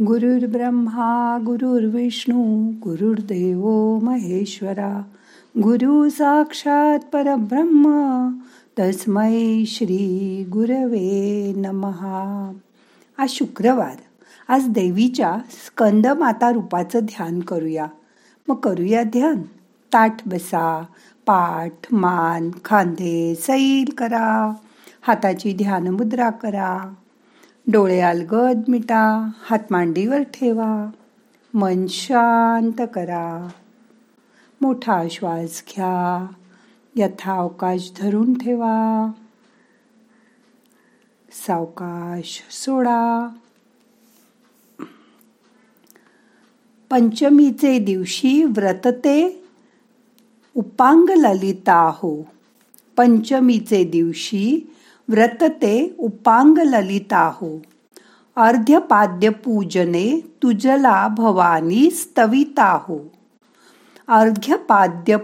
गुरुर्ब्रह्मा गुरुर्विष्णू गुरुर्देव महेश्वरा गुरु साक्षात परब्रह्म तस्मै श्री गुरवे नमहा आज शुक्रवार. आज देवीच्या स्कंद माता रूपाचं ध्यान करूया. मग करूया ध्यान. ताठ बसा पाठ मान खांदे सैल करा. हाताची ध्यानमुद्रा करा. डोळे अलगद मिटा हात मांडीवर ठेवा. मन शांत करा. मोठा श्वास घ्या. यथावकाश धरून ठेवा. सावकाश सोडा. पंचमीचे दिवशी व्रतते उपांग ललिता हो. पंचमीचे दिवशी व्रतते उपांग ललिताहो अर्ध्यपाद्य पूजने तुजला भवानी स्तविता हो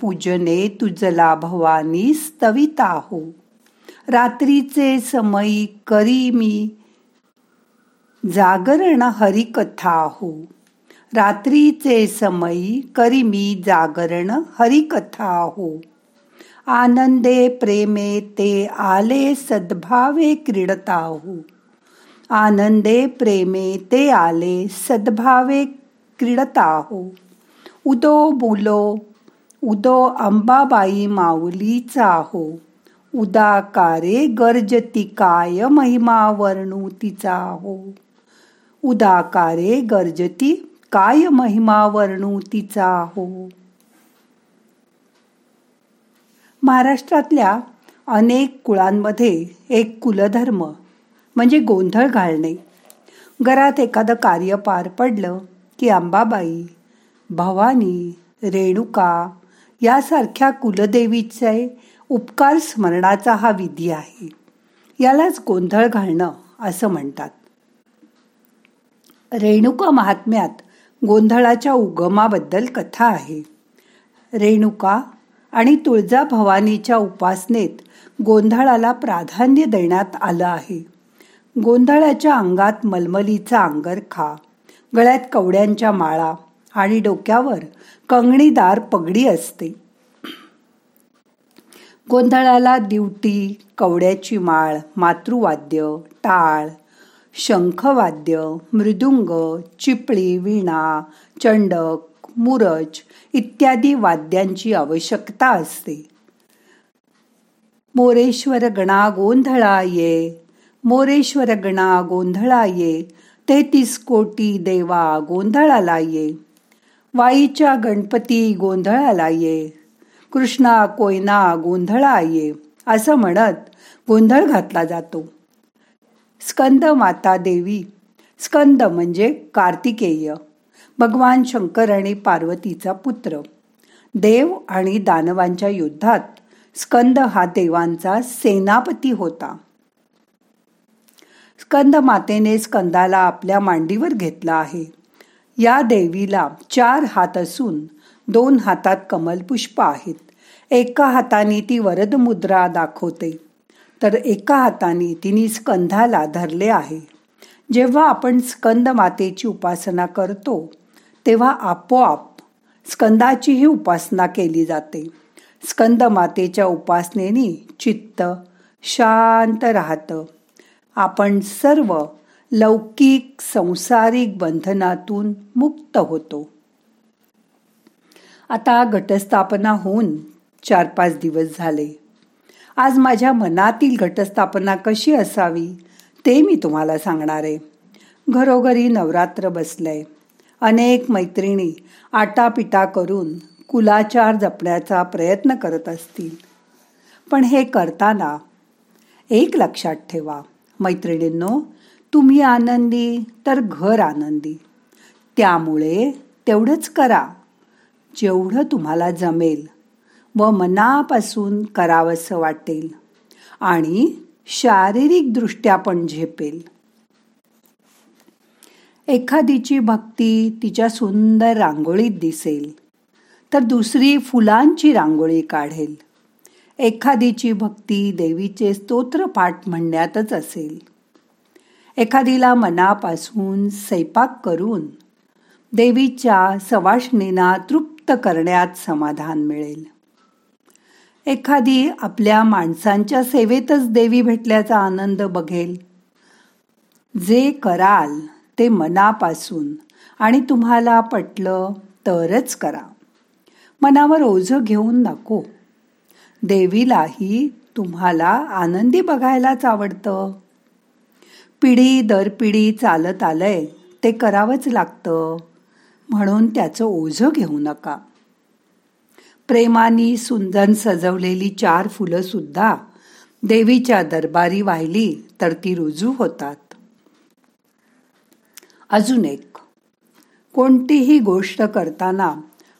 पूजने तुजला भवानी स्तविताहो रात्रीचे समयी करी मी जागरण हरिकथा हो रात्रीचे समयी करी मी जागरण हरिकथा हो आनंदे प्रेमे ते आले सद्भावे क्रीडताहू। आनंदे प्रेमे ते आले सद्भावे क्रीडताहू। उदो बुलो उदो अंबाबाई माऊलीचा हो उदाकारे गर्जती काय महिमा वर्णू तिचा हो उदाकारे गर्जती काय महिमा वर्णू तिचा हो महाराष्ट्रातल्या अनेक कुळांमध्ये एक कुलधर्म म्हणजे गोंधळ घालणे. घरात एखादं कार्य पार पडलं की अंबाबाई भवानी रेणुका यासारख्या कुलदेवीचे उपकार स्मरणाचा हा विधी आहे. यालाच गोंधळ घालणं असं म्हणतात. रेणुका महात्म्यात गोंधळाच्या उगमाबद्दल कथा आहे. रेणुका आणि तुळजा भवानीच्या उपासनेत गोंधळाला प्राधान्य देण्यात आलं आहे. गोंधळाच्या अंगात मलमलीचा अंगरखा गळ्यात कवड्यांच्या माळा आणि डोक्यावर कंगणीदार पगडी असते. गोंधळाला दिवटी कवड्याची माळ मातृवाद्य टाळ शंखवाद्य मृदुंग चिपळी वीणा चंडक मुरज इत्यादी वाद्यांची आवश्यकता असते. मोरेश्वर गणा गोंधळा ये मोरेश्वर गणा गोंधळा ये तेहतीस कोटी देवा गोंधळाला ये वाईच्या गणपती गोंधळाला ये कृष्णा कोयना गोंधळा ये असं म्हणत गोंधळ घातला जातो. स्कंद माता देवी स्कंद म्हणजे कार्तिकेय. भगवान शंकर आणि पार्वतीचा पुत्र. देव आणि दानवांच्या युद्धात स्कंद हा देवांचा सेनापती होता. स्कंद मातेने स्कंदाला आपल्या मांडीवर घेतला आहे. या देवीला चार हात असून दोन हातात कमलपुष्प आहेत. एका हाताने ती वरद मुद्रा दाखवते. तर एका हाताने तिने स्कंधाला धरले आहे. जेव्हा आपण स्कंद मातेची उपासना करतो तेव्हा आपोआप स्कंदाचीही उपासना केली जाते. स्कंद मातेच्या उपासनेने चित्त शांत राहतं. आपण सर्व लौकिक संसारिक बंधनातून मुक्त होतो. आता घटस्थापना होऊन चार पाच दिवस झाले. आज माझ्या मनातील घटस्थापना कशी असावी ते मी तुम्हाला सांगणार आहे. घरोघरी नवरात्र बसलंय. अनेक मैत्रिणी आटापिटा करून कुलाचार जपण्याचा प्रयत्न करत असतील. पण हे करताना एक लक्षात ठेवा मैत्रिणींनो तुम्ही आनंदी तर घर आनंदी. त्यामुळे तेवढंच करा. जेवढं तुम्हाला जमेल व मनापासून करावंसं वाटेल आणि शारीरिकदृष्ट्या पण झेपेल. एखादीची भक्ती तिच्या सुंदर रांगोळीत दिसेल तर दुसरी फुलांची रांगोळी काढेल. एखादीची भक्ती देवीचे स्तोत्र पाठ म्हणण्यातच असेल. एखादीला मनापासून स्वैपाक करून देवीच्या सवाशणींना तृप्त करण्यात समाधान मिळेल. एखादी आपल्या माणसांच्या सेवेतच देवी भेटल्याचा आनंद बघेल. जे कराल ते मनापासून. आणि तुम्हाला पटलं तरच करा. मनावर ओझं घेऊन नको. देवीलाही तुम्हाला आनंदी बघायलाच आवडतं. पिढी दर पिढी चालत आलंय ते करावंच लागतं. म्हणून त्याचं ओझं घेऊ नका. प्रेमानी सुंदर सजवलेली चार फुलंसुद्धा देवीच्या दरबारी वाहिली तर ती रुजू होतात. अजून एक. कोणतीही गोष्ट करताना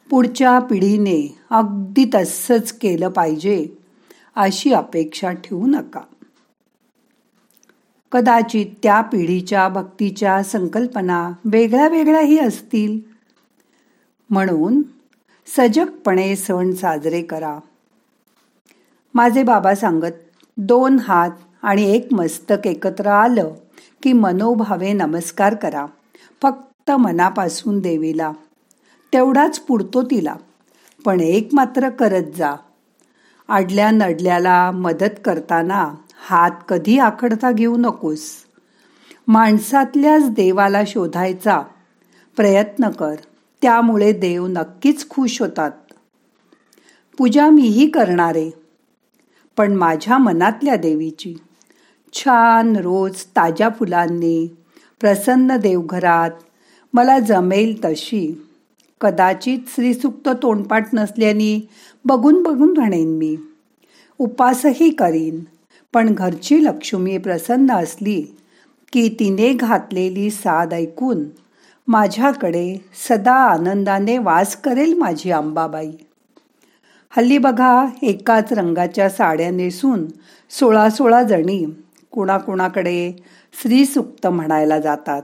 पुढच्या पिढीने अगदी तसंच केलं पाहिजे अशी अपेक्षा ठेवू नका. कदाचित त्या पिढीच्या भक्तीच्या संकल्पना वेगळ्या वेगळ्याही असतील. म्हणून सजगपणे सण साजरे करा. माझे बाबा सांगत दोन हात आणि एक मस्तक एकत्र आलं की मनोभावे नमस्कार करा. फक्त मनापासून देवीला. तेवढाच पुरतो तिला. पण एक मात्र करत जा. आडल्या नडल्याला मदत करताना हात कधी आखडता घेऊ नकोस. माणसातल्याच देवाला शोधायचा प्रयत्न कर. त्यामुळे देव नक्कीच खुश होतात. पूजा मीही करणारे. पण माझ्या मनातल्या देवीची. छान रोज ताज्या फुलांनी प्रसन्न देवघरात. मला जमेल तशी. कदाचित श्रीसुक्त तोंडपाठ नसल्याने बघून बघून म्हणेन मी. उपासही करीन. पण घरची लक्ष्मी प्रसन्न असली की तिने घातलेली साद ऐकून माझ्याकडे सदा आनंदाने वास करेल माझी अंबाबाई हल्ली बघा एकाच रंगाच्या साड्या नेसून सोळा सोळा जणी कुणाकुणाकडे श्रीसूक्त म्हणायला जातात.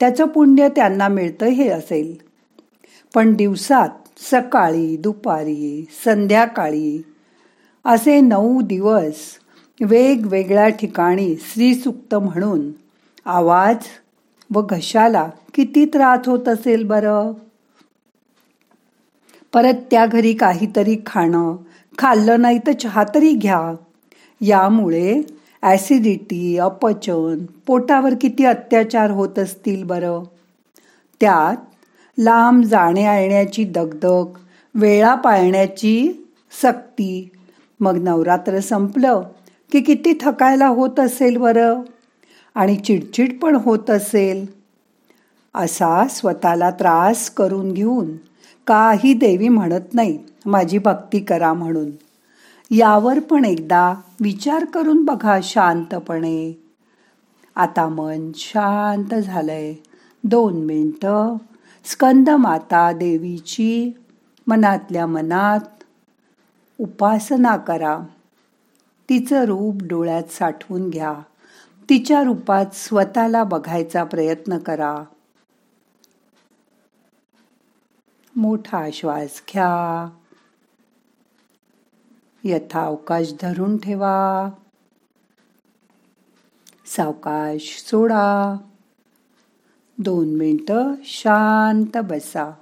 त्याचं पुण्य त्यांना मिळतं हे असेल. पण दिवसात सकाळी दुपारी संध्याकाळी असे नऊ दिवस वेगवेगळ्या ठिकाणी श्रीसूक्त म्हणून आवाज व घशाला किती त्रास होत असेल बरं? परत त्या घरी काहीतरी खाणं खाल्लं नाही तर चहा तरी घ्या. यामुळे ॲसिडिटी अपचन पोटावर किती अत्याचार होत असतील बरं? त्यात लांब जाण्या येण्याची दगदग वेळा पाळण्याची सक्ती. मग नवरात्र संपलं की किती थकायला होत असेल बरं? आणि चिडचिड पण होत असेल. असा स्वतःला त्रास करून घेऊन काही देवी म्हणत नाही माझी भक्ती करा म्हणून. यावर पण एकदा विचार करून बघा शांतपणे. आता मन शांत झालंय. दोन मिनटं. स्कंद माता देवीची मनातल्या मनात उपासना करा. तिचं रूप डोळ्यात साठवून घ्या. तिच्या रूपात स्वतःला बघायचा प्रयत्न करा. मोठा श्वास घ्या. यथावकाश धरून ठेवा. सावकाश सोडा. दोन मिनटं शांत बसा.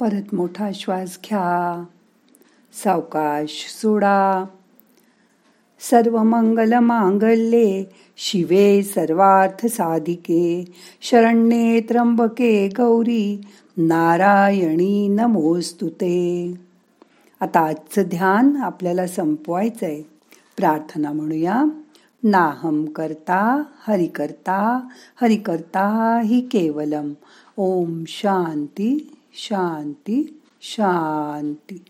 परत मोठा श्वास घ्या सावकाश सोडा. सर्व मंगल मांगल्ये शिवे सर्वार्थ साधिके शरण्ये त्र्यंबके गौरी नारायणी नमोस्तुते. आता आजचं ध्यान आपल्याला संपवायचं आहे प्रार्थना म्हणूया नाहम करता हरि करता हरि करता हि केवलम. ओम शांती. शांती शांती.